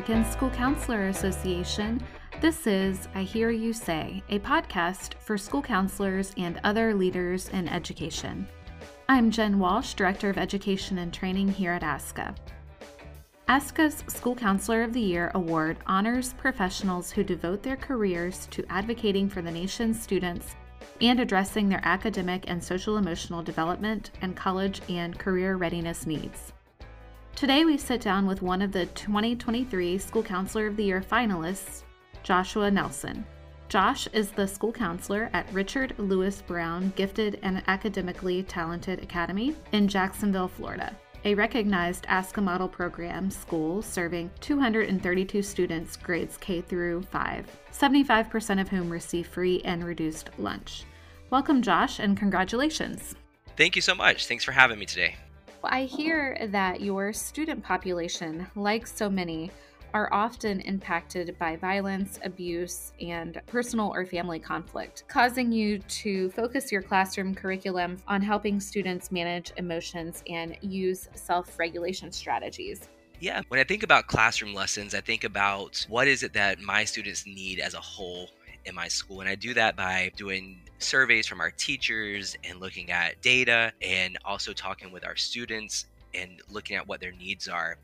American School Counselor Association. This is I Hear You Say, a podcast for school counselors and other leaders in education. I'm Jen Walsh, Director of Education and Training here at ASCA. ASCA's School Counselor of the Year award honors professionals who devote their careers to advocating for the nation's students and addressing their academic and social emotional development and college and career readiness needs. Today, we sit down with one of the 2023 School Counselor of the Year finalists, Joshua Nelson. Josh is the school counselor at Richard Lewis Brown Gifted and Academically Talented Academy in Jacksonville, Florida, a recognized ASCA model program school serving 232 students grades K through 5, 75% of whom receive free and reduced lunch. Welcome, Josh, and congratulations. Thank you so much. Thanks for having me today. I hear that your student population, like so many, are often impacted by violence, abuse, and personal or family conflict, causing you to focus your classroom curriculum on helping students manage emotions and use self regulation strategies. Yeah, when I think about classroom lessons, I think about what is it that my students need as a whole in my school. And I do that by doing surveys from our teachers and looking at data and also talking with our students and looking at what their needs are.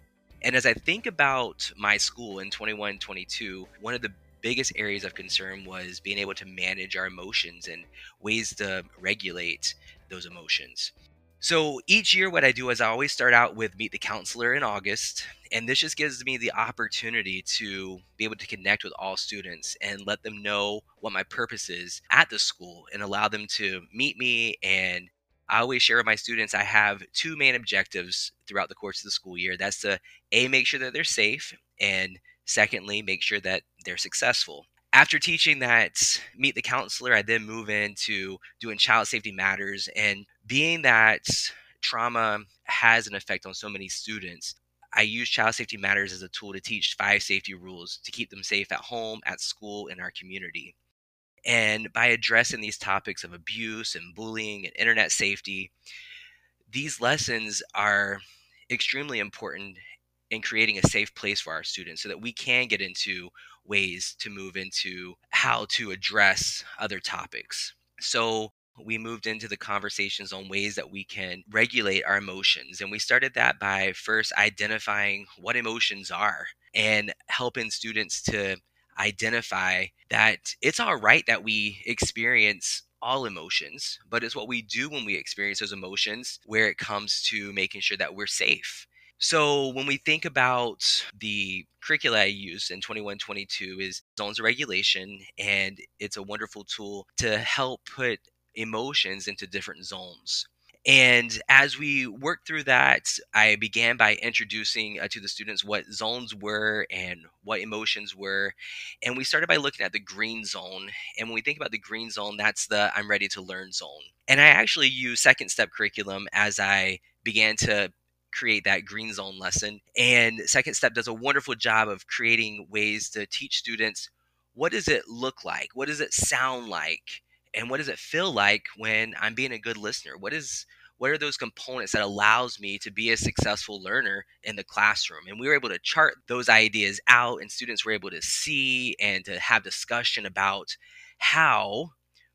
And as I think about my school in 21 22, one of the biggest areas of concern was being able to manage our emotions and ways to regulate those emotions. So each year, what I do is I always start out with Meet the Counselor in August. And this just gives me the opportunity to be able to connect with all students and let them know what my purpose is at the school and allow them to meet me. And I always share with my students I have two main objectives throughout the course of the school year. That's to A, make sure that they're safe, and secondly, make sure that they're successful after teaching that meet the counselor i then move into doing child safety matters and being that trauma has an effect on so many students i use child safety matters as a tool to teach five safety rules to keep them safe at home at school in our community and by addressing these topics of abuse and bullying and internet safety these lessons are extremely important in creating a safe place for our students so that we can get into ways to move into how to address other topics. So we moved into the conversations on ways that we can regulate our emotions. And we started that by first identifying what emotions are and helping students to identify that it's all right that we experience all emotions, but it's what we do when we experience those emotions where it comes to making sure that we're safe so when we think about the curricula I use in 2122 is zones of regulation, and it's a wonderful tool to help put emotions into different zones. And as we worked through that, I began by introducing uh, to the students what zones were and what emotions were. And we started by looking at the green zone. And when we think about the green zone, that's the I'm ready to learn zone. And I actually use second step curriculum as I began to create that green zone lesson. And Second Step does a wonderful job of creating ways to teach students what does it look like? What does it sound like? And what does it feel like when I'm being a good listener? What is what are those components that allows me to be a successful learner in the classroom and we were able to chart those ideas out and students were able to see and to have discussion about how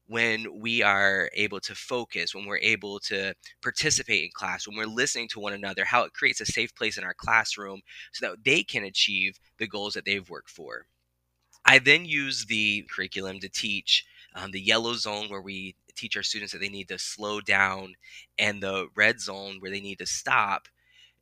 when we are able to focus, when we're able to participate in class, when we're listening to one another, how it creates a safe place in our classroom so that they can achieve the goals that they've worked for. I then use the curriculum to teach um, the yellow zone where we teach our students that they need to slow down and the red zone where they need to stop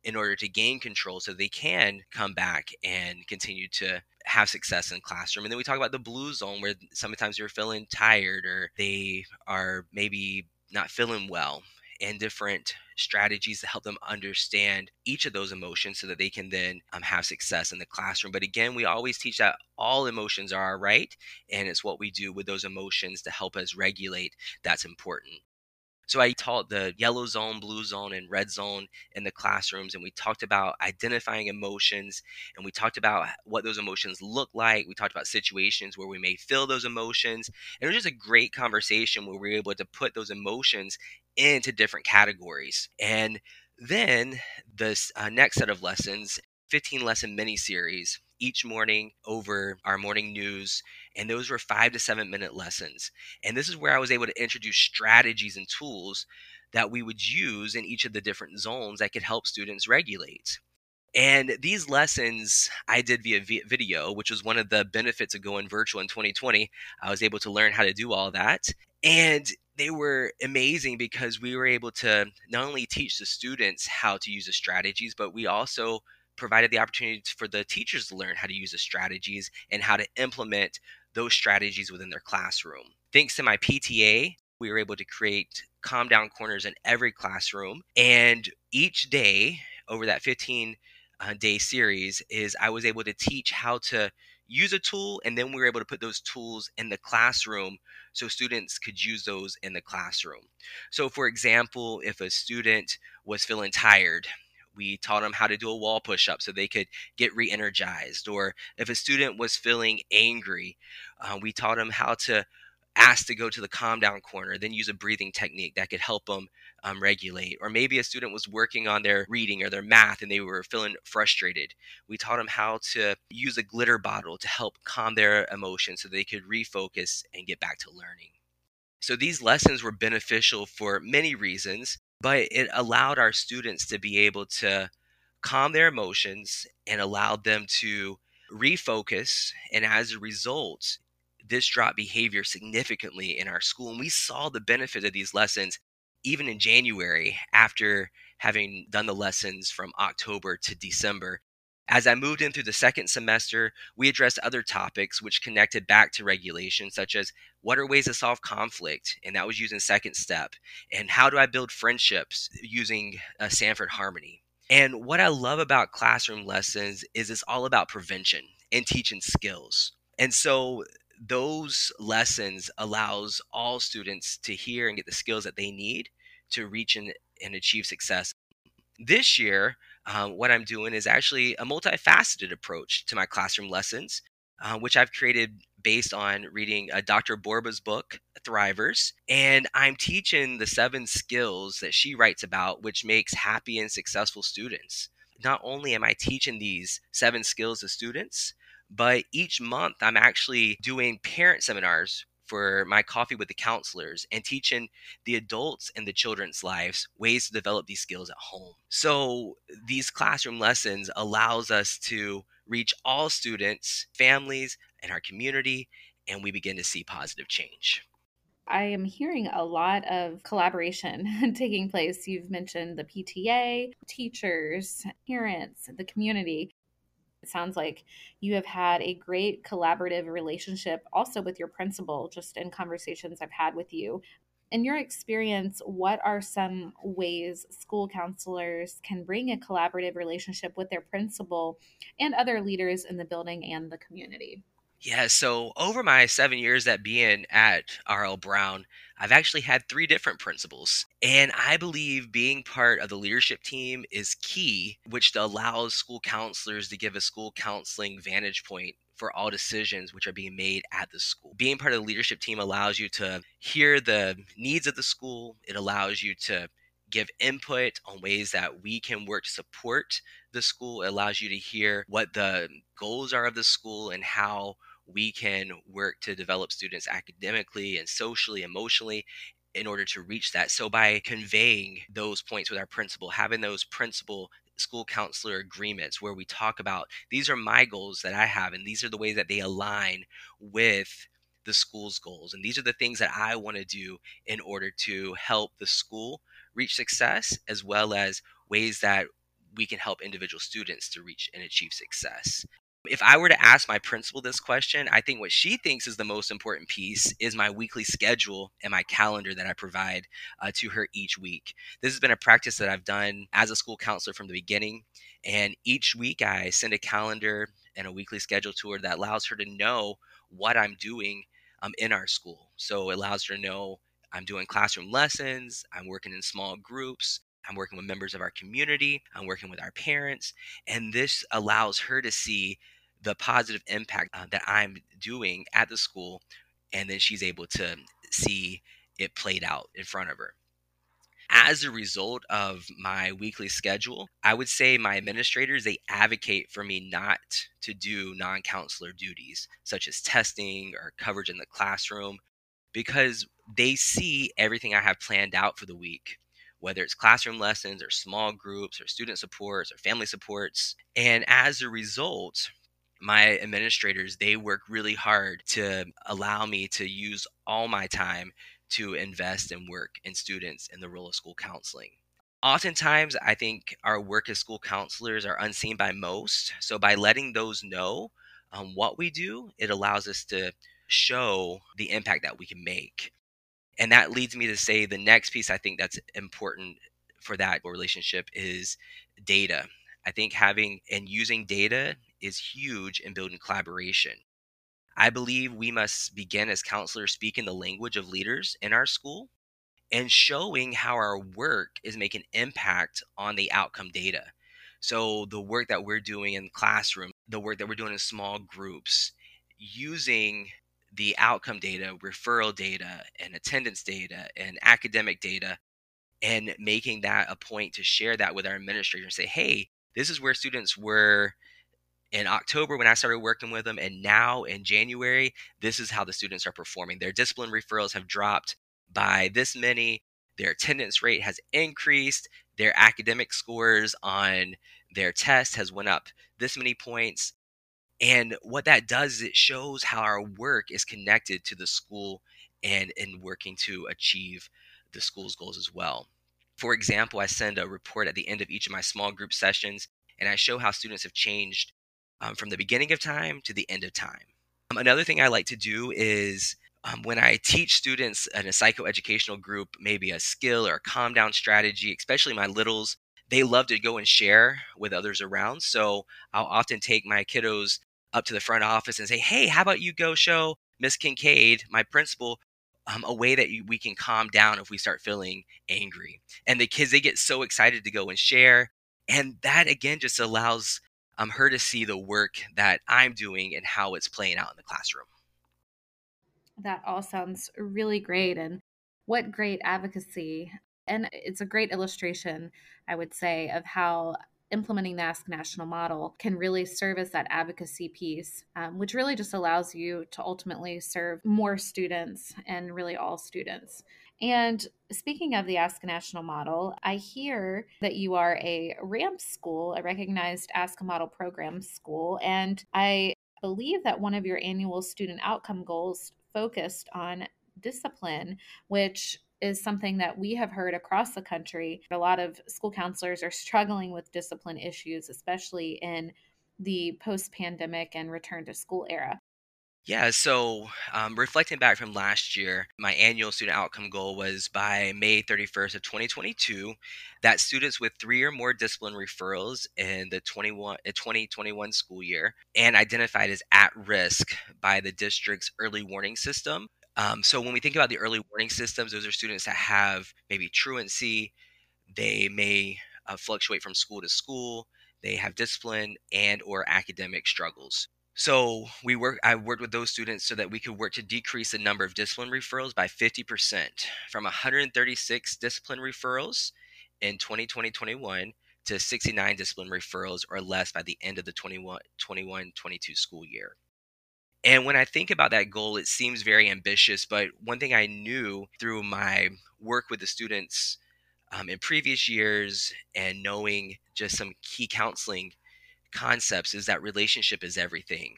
in order to gain control so they can come back and continue to have success in classroom. And then we talk about the blue zone where sometimes they're feeling tired or they are maybe not feeling well and different strategies to help them understand each of those emotions so that they can then um, have success in the classroom. But again, we always teach that all emotions are right, and it's what we do with those emotions to help us regulate that's important. So I taught the yellow zone, blue zone, and red zone in the classrooms, and we talked about identifying emotions, and we talked about what those emotions look like. We talked about situations where we may feel those emotions, and it was just a great conversation where we were able to put those emotions into different categories. And then this uh, next set of lessons, 15 lesson mini series, each morning over our morning news. And those were five to seven minute lessons. And this is where I was able to introduce strategies and tools that we would use in each of the different zones that could help students regulate. And these lessons I did via video, which was one of the benefits of going virtual in 2020. I was able to learn how to do all that. And they were amazing because we were able to not only teach the students how to use the strategies, but we also provided the opportunity for the teachers to learn how to use the strategies and how to implement those strategies within their classroom. Thanks to my PTA, we were able to create calm down corners in every classroom. And each day over that 15 uh, day series is I was able to teach how to use a tool and then we were able to put those tools in the classroom so students could use those in the classroom. So for example, if a student was feeling tired, we taught them how to do a wall push up so they could get re energized. Or if a student was feeling angry, uh, we taught them how to ask to go to the calm down corner, then use a breathing technique that could help them um, regulate. Or maybe a student was working on their reading or their math and they were feeling frustrated. We taught them how to use a glitter bottle to help calm their emotions so they could refocus and get back to learning. So these lessons were beneficial for many reasons, but it allowed our students to be able to calm their emotions and allowed them to refocus. And as a result, this drop behavior significantly in our school. And we saw the benefit of these lessons even in January after having done the lessons from October to December. As I moved in through the second semester, we addressed other topics which connected back to regulation, such as what are ways to solve conflict? And that was using second step. And how do I build friendships using uh, Sanford Harmony? And what I love about classroom lessons is it's all about prevention and teaching skills. And so those lessons allows all students to hear and get the skills that they need to reach and, and achieve success. This year, um, what I'm doing is actually a multifaceted approach to my classroom lessons, uh, which I've created based on reading uh, Dr. Borba's book, Thrivers. And I'm teaching the seven skills that she writes about, which makes happy and successful students. Not only am I teaching these seven skills to students, but each month, I'm actually doing parent seminars for my coffee with the counselors and teaching the adults and the children's lives ways to develop these skills at home. So these classroom lessons allows us to reach all students, families, and our community, and we begin to see positive change. I am hearing a lot of collaboration taking place. You've mentioned the PTA, teachers, parents, the community. It sounds like you have had a great collaborative relationship also with your principal, just in conversations I've had with you. In your experience, what are some ways school counselors can bring a collaborative relationship with their principal and other leaders in the building and the community? Yeah, so over my seven years at being at RL Brown, I've actually had three different principals. And I believe being part of the leadership team is key, which allows school counselors to give a school counseling vantage point for all decisions which are being made at the school. Being part of the leadership team allows you to hear the needs of the school, it allows you to give input on ways that we can work to support the school. It allows you to hear what the goals are of the school and how we can work to develop students academically and socially, emotionally in order to reach that. So by conveying those points with our principal, having those principal school counselor agreements where we talk about these are my goals that I have and these are the ways that they align with the school's goals and these are the things that I want to do in order to help the school reach success as well as ways that we can help individual students to reach and achieve success. If I were to ask my principal this question, I think what she thinks is the most important piece is my weekly schedule and my calendar that I provide uh, to her each week. This has been a practice that I've done as a school counselor from the beginning. And each week I send a calendar and a weekly schedule to her that allows her to know what I'm doing um, in our school. So it allows her to know I'm doing classroom lessons, I'm working in small groups, I'm working with members of our community, I'm working with our parents, and this allows her to see the positive impact uh, that I'm doing at the school, and then she's able to see it played out in front of her. as a result of my weekly schedule, I would say my administrators they advocate for me not to do non-counselor duties such as testing or coverage in the classroom because they see everything I have planned out for the week whether it's classroom lessons or small groups or student supports or family supports. And as a result, my administrators they work really hard to allow me to use all my time to invest and work in students in the role of school counseling. Oftentimes i think our work as school counselors are unseen by most. So by letting those know um, what we do it allows us to show the impact that we can make and that leads me to say the next piece I think that's important for that relationship is data. I think having and using data is huge in building collaboration. I believe we must begin as counselors speaking the language of leaders in our school and showing how our work is making impact on the outcome data. So the work that we're doing in classroom, the work that we're doing in small groups, using the outcome data, referral data, and attendance data, and academic data, and making that a point to share that with our administrator and say, hey, this is where students were in October when I started working with them, and now in January, this is how the students are performing. Their discipline referrals have dropped by this many, their attendance rate has increased, their academic scores on their test has went up this many points and what that does is it shows how our work is connected to the school and in working to achieve the school's goals as well. For example, I send a report at the end of each of my small group sessions, and I show how students have changed um, from the beginning of time to the end of time. Um, another thing I like to do is um, when I teach students in a psychoeducational group, maybe a skill or a calm down strategy, especially my littles, they love to go and share with others around. So I'll often take my kiddos up to the front office and say, hey, how about you go show Miss Kincaid, my principal, um, a way that we can calm down if we start feeling angry. And the kids, they get so excited to go and share. And that again just allows um, her to see the work that I'm doing and how it's playing out in the classroom. That all sounds really great. And what great advocacy. And it's a great illustration, I would say, of how implementing the ASCA National model can really serve as that advocacy piece, um, which really just allows you to ultimately serve more students and really all students. And speaking of the ASCA National model, I hear that you are a RAMP school, a recognized ASCA Model program school, and I believe that one of your annual student outcome goals focused on discipline, which is something that we have heard across the country. A lot of school counselors are struggling with discipline issues, especially in the post pandemic and return to school era. Yeah, so um, reflecting back from last year, my annual student outcome goal was by May 31st of 2022 that students with three or more discipline referrals in the 21, 2021 school year and identified as at risk by the district's early warning system um, so when we think about the early warning systems, those are students that have maybe truancy, they may uh, fluctuate from school to school, they have discipline and or academic struggles. So we work I worked with those students so that we could work to decrease the number of discipline referrals by 50% from 136 discipline referrals in 2020-21 to 69 discipline referrals or less by the end of the 21-22 school year. And when I think about that goal, it seems very ambitious. But one thing I knew through my work with the students um, in previous years and knowing just some key counseling concepts is that relationship is everything.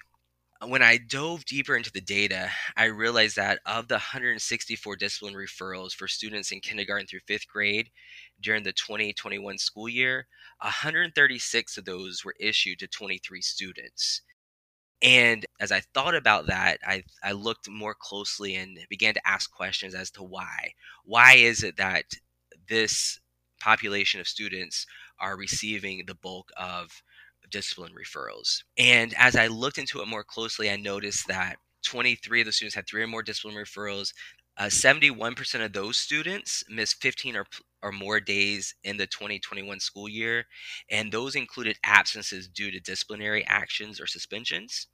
When I dove deeper into the data, I realized that of the 164 discipline referrals for students in kindergarten through fifth grade during the 2021 school year, 136 of those were issued to 23 students. And as I thought about that, I, I looked more closely and began to ask questions as to why. Why is it that this population of students are receiving the bulk of discipline referrals? And as I looked into it more closely, I noticed that 23 of the students had three or more discipline referrals. Uh, 71% of those students missed 15 or, or more days in the 2021 school year, and those included absences due to disciplinary actions or suspensions.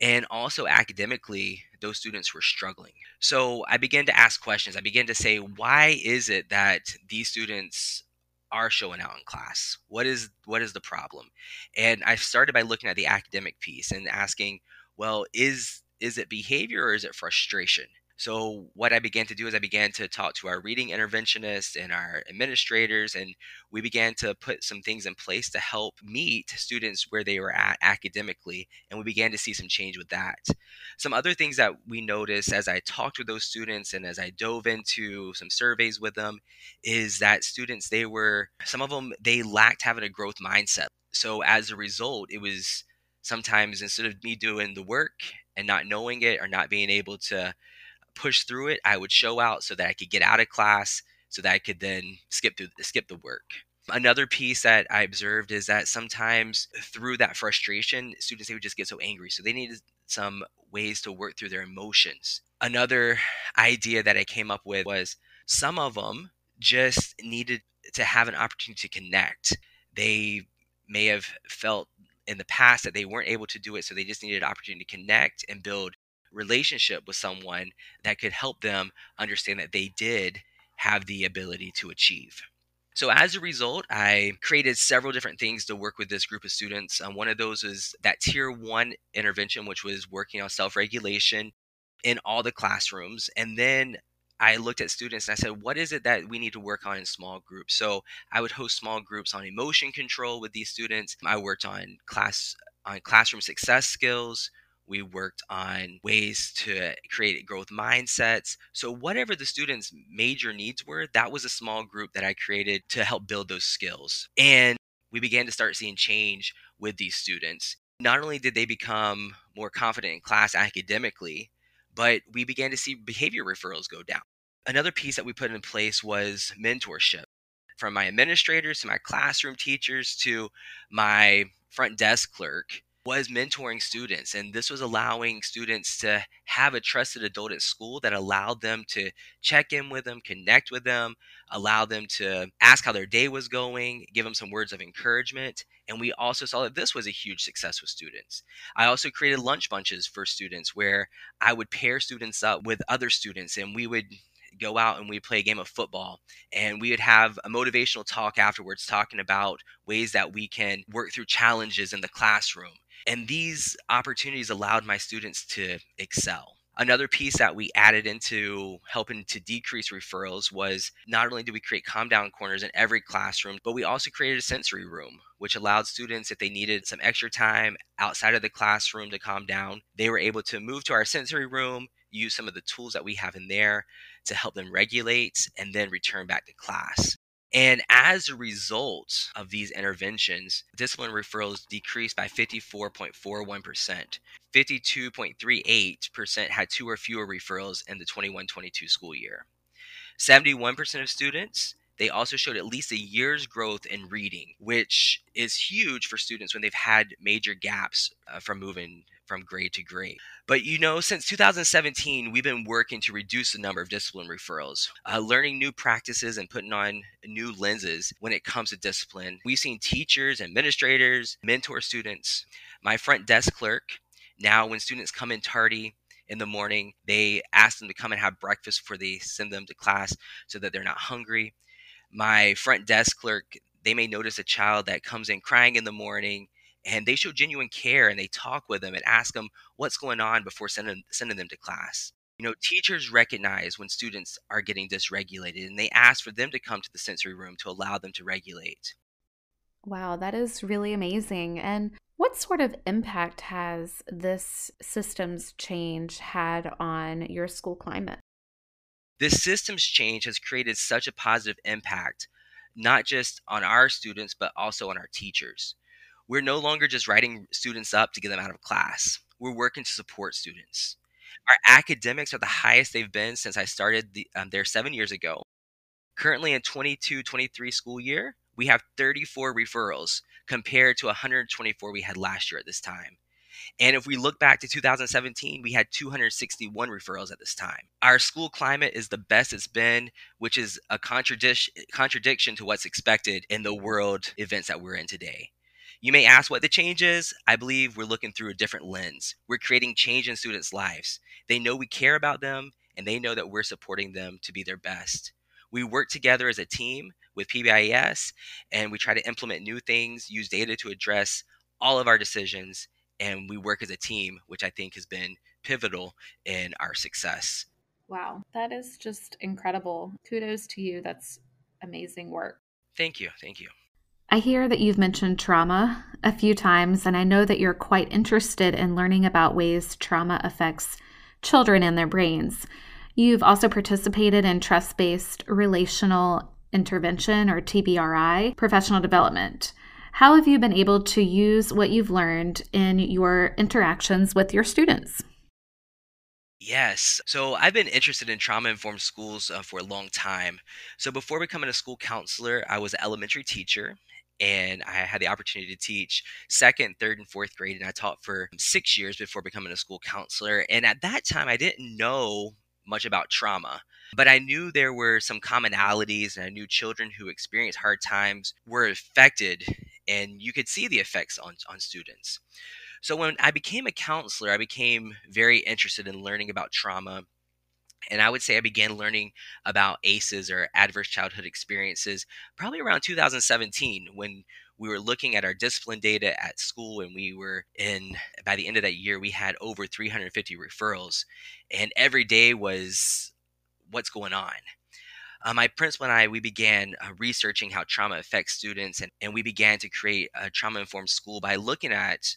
And also academically, those students were struggling. So I began to ask questions. I began to say, why is it that these students are showing out in class? What is what is the problem? And I started by looking at the academic piece and asking, well, is is it behavior or is it frustration? So, what I began to do is I began to talk to our reading interventionists and our administrators, and we began to put some things in place to help meet students where they were at academically, and we began to see some change with that. Some other things that we noticed as I talked with those students and as I dove into some surveys with them is that students, they were, some of them, they lacked having a growth mindset. So, as a result, it was sometimes instead of me doing the work and not knowing it or not being able to push through it, I would show out so that I could get out of class so that I could then skip through skip the work. Another piece that I observed is that sometimes through that frustration, students they would just get so angry. So they needed some ways to work through their emotions. Another idea that I came up with was some of them just needed to have an opportunity to connect. They may have felt in the past that they weren't able to do it, so they just needed an opportunity to connect and build relationship with someone that could help them understand that they did have the ability to achieve. So, as a result, I created several different things to work with this group of students. Um, one of those is that tier one intervention, which was working on self regulation in all the classrooms. And then I looked at students and I said, what is it that we need to work on in small groups? So I would host small groups on emotion control with these students. I worked on class on classroom success skills, we worked on ways to create growth mindsets. So, whatever the students' major needs were, that was a small group that I created to help build those skills. And we began to start seeing change with these students. Not only did they become more confident in class academically, but we began to see behavior referrals go down. Another piece that we put in place was mentorship from my administrators to my classroom teachers to my front desk clerk was mentoring students and this was allowing students to have a trusted adult at school that allowed them to check in with them connect with them allow them to ask how their day was going give them some words of encouragement and we also saw that this was a huge success with students. I also created lunch bunches for students where i would pair students up with other students and we would go out and we play a game of football and we would have a motivational talk afterwards talking about ways that we can work through challenges in the classroom and these opportunities allowed my students to excel. Another piece that we added into helping to decrease referrals was not only do we create calm down corners in every classroom, but we also created a sensory room, which allowed students, if they needed some extra time outside of the classroom to calm down, they were able to move to our sensory room, use some of the tools that we have in there to help them regulate, and then return back to class. And as a result of these interventions, discipline referrals decreased by 54.41%. 52.38% had two or fewer referrals in the 21 22 school year. 71% of students they also showed at least a year's growth in reading, which is huge for students when they've had major gaps uh, from moving from grade to grade. But you know, since 2017, we've been working to reduce the number of discipline referrals, uh, learning new practices and putting on new lenses when it comes to discipline. We've seen teachers, administrators, mentor students. My front desk clerk, now when students come in tardy, in the morning. They ask them to come and have breakfast before they send them to class so that they're not hungry. My front desk clerk, they may notice a child that comes in crying in the morning and they show genuine care and they talk with them and ask them what's going on before sending, sending them to class. You know, teachers recognize when students are getting dysregulated and they ask for them to come to the sensory room to allow them to regulate. Wow, that is really amazing. And what sort of impact has this systems change had on your school climate? This systems change has created such a positive impact, not just on our students, but also on our teachers we're no longer just writing students up to get them out of class. We're working to support students. Our academics are the highest they've been since I started the, um, there seven years ago. Currently in 22 23 school year, we have 34 referrals compared to 124 we had last year at this time. And if we look back to 2017, we had 261 referrals at this time. Our school climate is the best it's been, which is a contradiction contradiction to what's expected in the world events that we're in today You may ask what the change is. I believe we're looking through a different lens. We're creating change in students' lives. They know we care about them and they know that we're supporting them to be their best. We work together as a team with PBIS and we try to implement new things, use data to address all of our decisions, and we work as a team, which I think has been pivotal in our success. Wow, that is just incredible. Kudos to you. That's amazing work. Thank you. Thank you. I hear that you've mentioned trauma a few times, and I know that you're quite interested in learning about ways trauma affects children and their brains. You've also participated in trust based relational intervention or TBRI professional development. How have you been able to use what you've learned in your interactions with your students? Yes. So I've been interested in trauma informed schools uh, for a long time. So before becoming a school counselor, I was an elementary teacher and I had the opportunity to teach second, third, and fourth grade. And I taught for six years before becoming a school counselor. And at that time, I didn't know much about trauma, but I knew there were some commonalities, and I knew children who experienced hard times were affected, and you could see the effects on, on students. So when I became a counselor, I became very interested in learning about trauma and I would say I began learning about ACEs or adverse childhood experiences probably around 2017 when we were looking at our discipline data at school and we were in by the end of that year we had over 350 referrals and every day was what's going on? Uh, my principal and i we began uh, researching how trauma affects students and, and we began to create a trauma informed school by looking at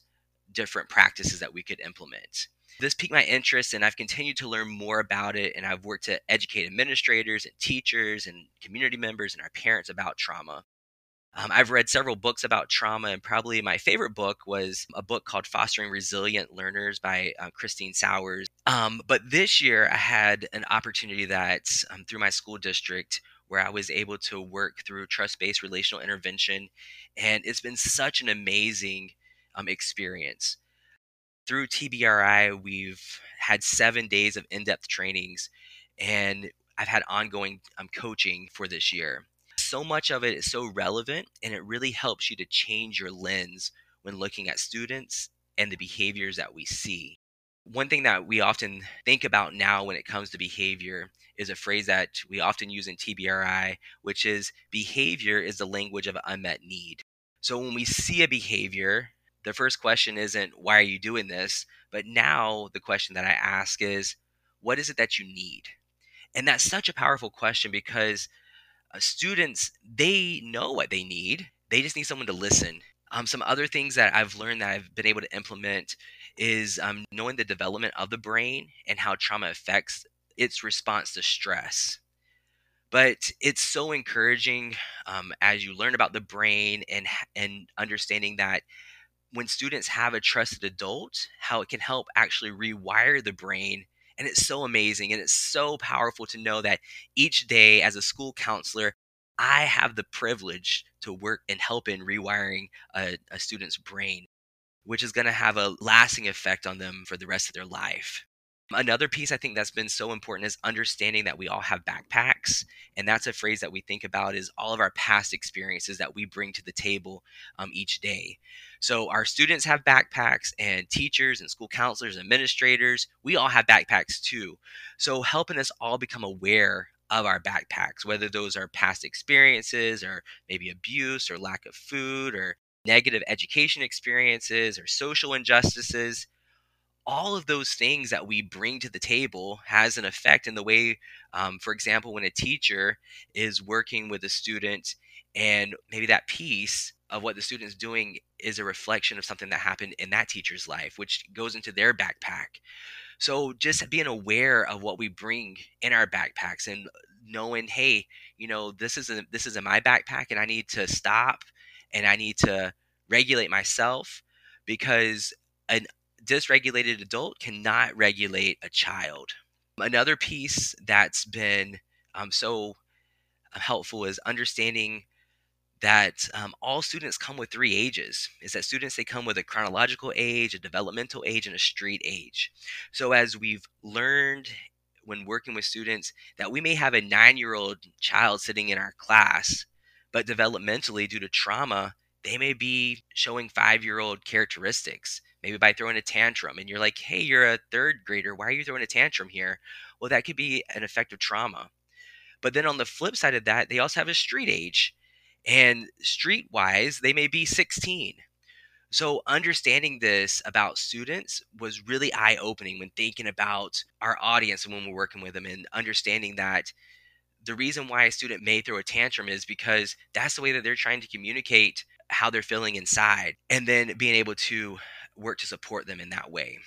different practices that we could implement this piqued my interest, and I've continued to learn more about it. And I've worked to educate administrators and teachers and community members and our parents about trauma. Um, I've read several books about trauma, and probably my favorite book was a book called Fostering Resilient Learners by uh, Kristin Souers. Um, but this year, I had an opportunity that um, through my school district where I was able to work through trust based relational intervention. And it's been such an amazing um, experience through TBRI, we've had seven days of in depth trainings, and I've had ongoing um, coaching for this year. So much of it is so relevant, and it really helps you to change your lens when looking at students and the behaviors that we see. One thing that we often think about now when it comes to behavior is a phrase that we often use in TBRI, which is behavior is the language of unmet need. So when we see a behavior the first question isn't why are you doing this? but now the question that i ask is what is it that you need? and that's such a powerful question because uh, students they know what they need they just need someone to listen. Um, some other things that i've learned that i've been able to implement is um, knowing the development of the brain and how trauma affects its response to stress. But it's so encouraging um, as you learn about the brain and and understanding that when students have a trusted adult, how it can help actually rewire the brain. And it's so amazing and it's so powerful to know that each day as a school counselor, I have the privilege to work and help in rewiring a, a student's brain, which is going to have a lasting effect on them for the rest of their life. Another piece I think that's been so important is understanding that we all have backpacks. And that's a phrase that we think about is all of our past experiences that we bring to the table um, each day. So our students have backpacks and teachers and school counselors, administrators, we all have backpacks too. So helping us all become aware of our backpacks, whether those are past experiences or maybe abuse or lack of food or negative education experiences or social injustices all of those things that we bring to the table has an effect in the way um, for example when a teacher is working with a student and maybe that piece of what the student's doing is a reflection of something that happened in that teacher's life which goes into their backpack. So just being aware of what we bring in our backpacks and knowing hey you know this is a, this is in my backpack and i need to stop and i need to regulate myself because an dysregulated adult cannot regulate a child. Another piece that's been um, so uh, helpful is understanding that um, all students come with three ages is that students they come with a chronological age a developmental age and a street age so as we've learned when working with students that we may have a nine year old child sitting in our class but developmentally due to trauma they may be showing five year old characteristics, maybe by throwing a tantrum. And you're like, hey, you're a third grader. Why are you throwing a tantrum here? Well, that could be an effect of trauma. But then on the flip side of that, they also have a street age. And street wise, they may be 16. So, understanding this about students was really eye opening when thinking about our audience and when we're working with them, and understanding that the reason why a student may throw a tantrum is because that's the way that they're trying to communicate how they're feeling inside, and then being able to work to support them in that way.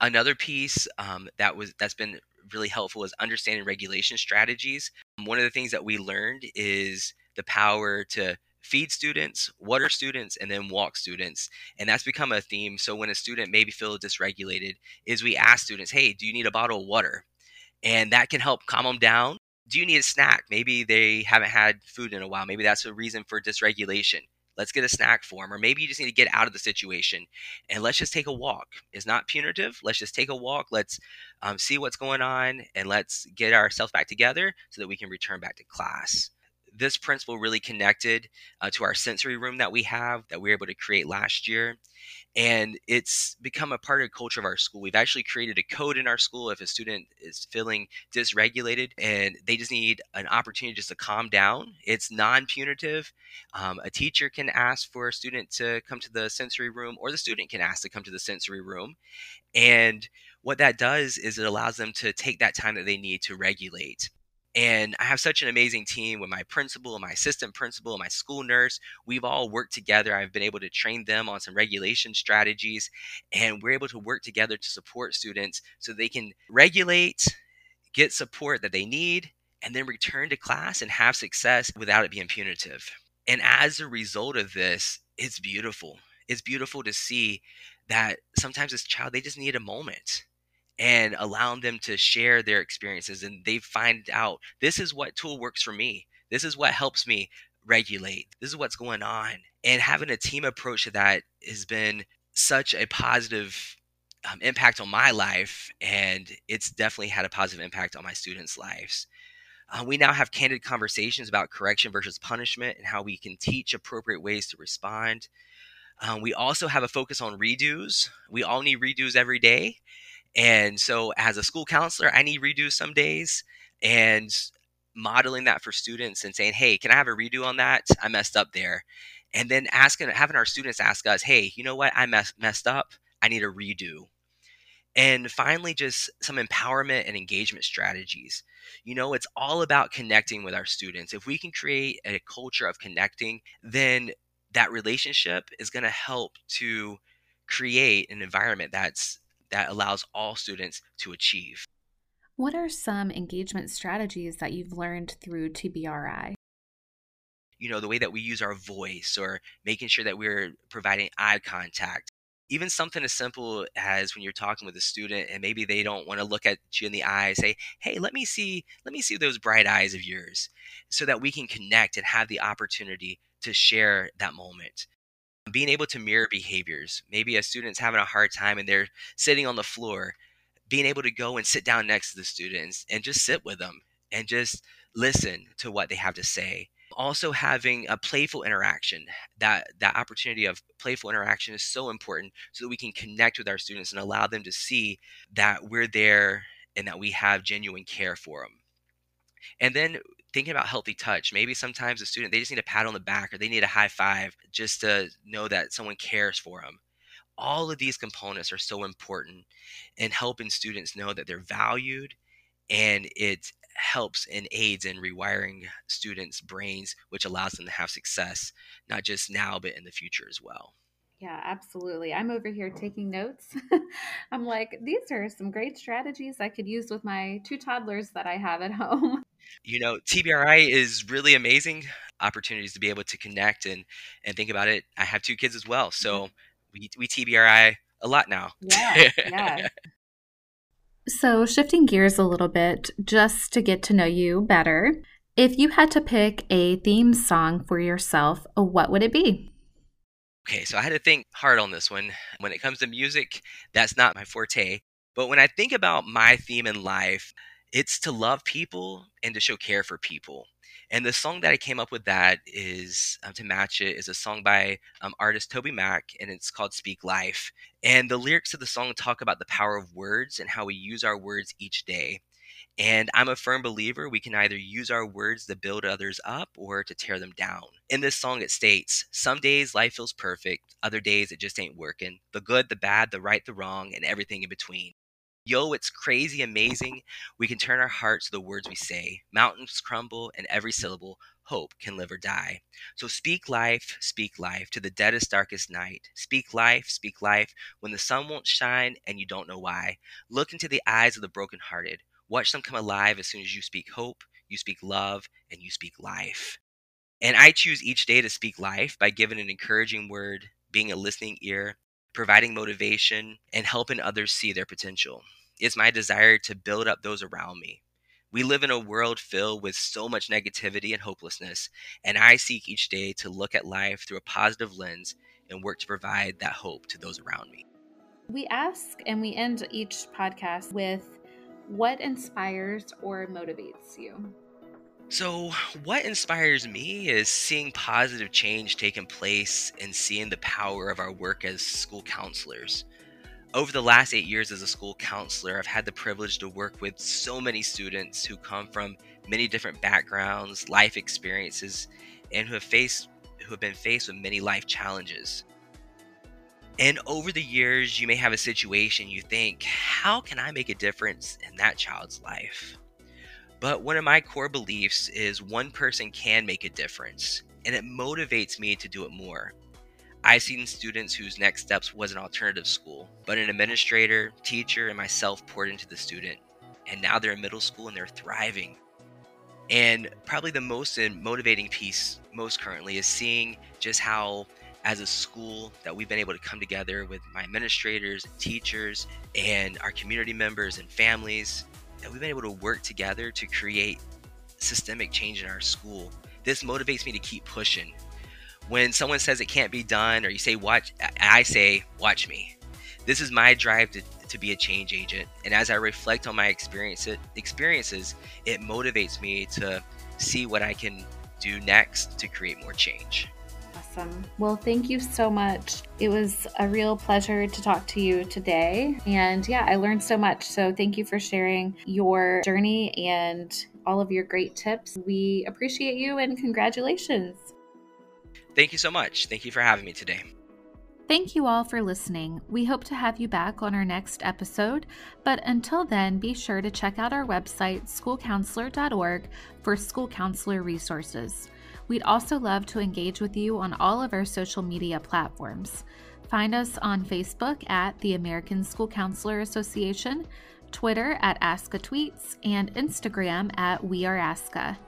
Another piece um, that was that's been really helpful is understanding regulation strategies. One of the things that we learned is the power to feed students, water students, and then walk students. And that's become a theme. So when a student maybe feels dysregulated, is we ask students, hey, do you need a bottle of water? And that can help calm them down. Do you need a snack? Maybe they haven't had food in a while. Maybe that's a reason for dysregulation. Let's get a snack for him. Or maybe you just need to get out of the situation and let's just take a walk. It's not punitive. Let's just take a walk. Let's um, see what's going on and let's get ourselves back together so that we can return back to class this principle really connected uh, to our sensory room that we have that we were able to create last year and it's become a part of the culture of our school. We've actually created a code in our school if a student is feeling dysregulated and they just need an opportunity just to calm down. It's non-punitive. Um, a teacher can ask for a student to come to the sensory room or the student can ask to come to the sensory room and what that does is it allows them to take that time that they need to regulate and I have such an amazing team with my principal, and my assistant principal, and my school nurse. We've all worked together. I've been able to train them on some regulation strategies, and we're able to work together to support students so they can regulate, get support that they need, and then return to class and have success without it being punitive. And as a result of this, it's beautiful. It's beautiful to see that sometimes this child, they just need a moment and allowing them to share their experiences and they find out this is what tool works for me. This is what helps me regulate. This is what's going on. And having a team approach to that has been such a positive um, impact on my life and it's definitely had a positive impact on my students lives. Uh, we now have candid conversations about correction versus punishment and how we can teach appropriate ways to respond. Um, we also have a focus on redos. We all need redos every day and so, as a school counselor, I need redo some days and modeling that for students and saying, hey, can I have a redo on that? I messed up there. And then asking, having our students ask us, hey, you know what? I mess, messed up. I need a redo. And finally, just some empowerment and engagement strategies. You know, it's all about connecting with our students. If we can create a culture of connecting, then that relationship is going to help to create an environment that's that allows all students to achieve. What are some engagement strategies that you've learned through TBRI? You know, the way that we use our voice or making sure that we're providing eye contact. Even something as simple as when you're talking with a student and maybe they don't want to look at you in the eye, say, "Hey, let me see, let me see those bright eyes of yours," so that we can connect and have the opportunity to share that moment being able to mirror behaviors. Maybe a student's having a hard time and they're sitting on the floor, being able to go and sit down next to the students and just sit with them and just listen to what they have to say. Also having a playful interaction. That that opportunity of playful interaction is so important so that we can connect with our students and allow them to see that we're there and that we have genuine care for them. And then thinking about healthy touch. Maybe sometimes a student they just need a pat on the back or they need a high five just to know that someone cares for them. All of these components are so important in helping students know that they're valued and it helps and aids in rewiring students' brains, which allows them to have success, not just now, but in the future as well. Yeah, absolutely. I'm over here taking notes. I'm like, these are some great strategies I could use with my two toddlers that I have at home you know, TBRI is really amazing opportunities to be able to connect and and think about it. I have two kids as well, so mm-hmm. we we TBRI a lot now. Yeah, yeah. so shifting gears a little bit, just to get to know you better. If you had to pick a theme song for yourself, what would it be? Okay, so I had to think hard on this one. When it comes to music, that's not my forte. But when I think about my theme in life, It's to love people and to show care for people. And the song that I came up with that is um, to match it is a song by um, artist TobyMac, and it's called "Speak Life." And the lyrics of the song talk about the power of words and how we use our words each day. And I'm a firm believer we can either use our words to build others up or to tear them down. In this song, it states Some days life feels perfect, other days it just ain't working. The good, the bad, the right, the wrong, and everything in between. Yo, it's crazy amazing. We can turn our hearts to the words we say. Mountains crumble, and every syllable, hope can live or die. So speak life, speak life to the deadest, darkest night. Speak life, speak life when the sun won't shine and you don't know why. Look into the eyes of the brokenhearted. Watch them come alive as soon as you speak hope, you speak love, and you speak life. And I choose each day to speak life by giving an encouraging word, being a listening ear, providing motivation, and helping others see their potential. It's my desire to build up those around me. We live in a world filled with so much negativity and hopelessness, and I seek each day to look at life through a positive lens and work to provide that hope to those around me. We ask and we end each podcast with what inspires or motivates you? So, what inspires me is seeing positive change taking place and seeing the power of our work as school counselors. Over the last eight years as a school counselor, I've had the privilege to work with so many students who come from many different backgrounds, life experiences, and who have faced who have been faced with many life challenges. And over the years, you may have a situation you think, how can I make a difference in that child's life? But one of my core beliefs is one person can make a difference, and it motivates me to do it more. I've seen students whose next steps was an alternative school, but an administrator, teacher, and myself poured into the student. And now they're in middle school and they're thriving. And probably the most motivating piece, most currently, is seeing just how as a school that we've been able to come together with my administrators, teachers, and our community members and families, that we've been able to work together to create systemic change in our school. This motivates me to keep pushing. When someone says it can't be done, or you say, watch, I say, watch me. This is my drive to, to be a change agent. And as I reflect on my experience, experiences, it motivates me to see what I can do next to create more change. Awesome. Well, thank you so much. It was a real pleasure to talk to you today. And yeah, I learned so much. So thank you for sharing your journey and all of your great tips. We appreciate you and congratulations. Thank you so much. Thank you for having me today. Thank you all for listening. We hope to have you back on our next episode, but until then, be sure to check out our website, schoolcounselor.org, for school counselor resources. We'd also love to engage with you on all of our social media platforms. Find us on Facebook at the American School Counselor Association, Twitter at ASCA Tweets, and Instagram at We Are ASCA.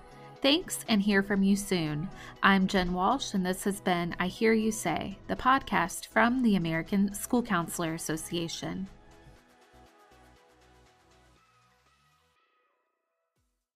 Thanks and hear from you soon. I'm Jen Walsh, and this has been I Hear You Say, the podcast from the American School Counselor Association.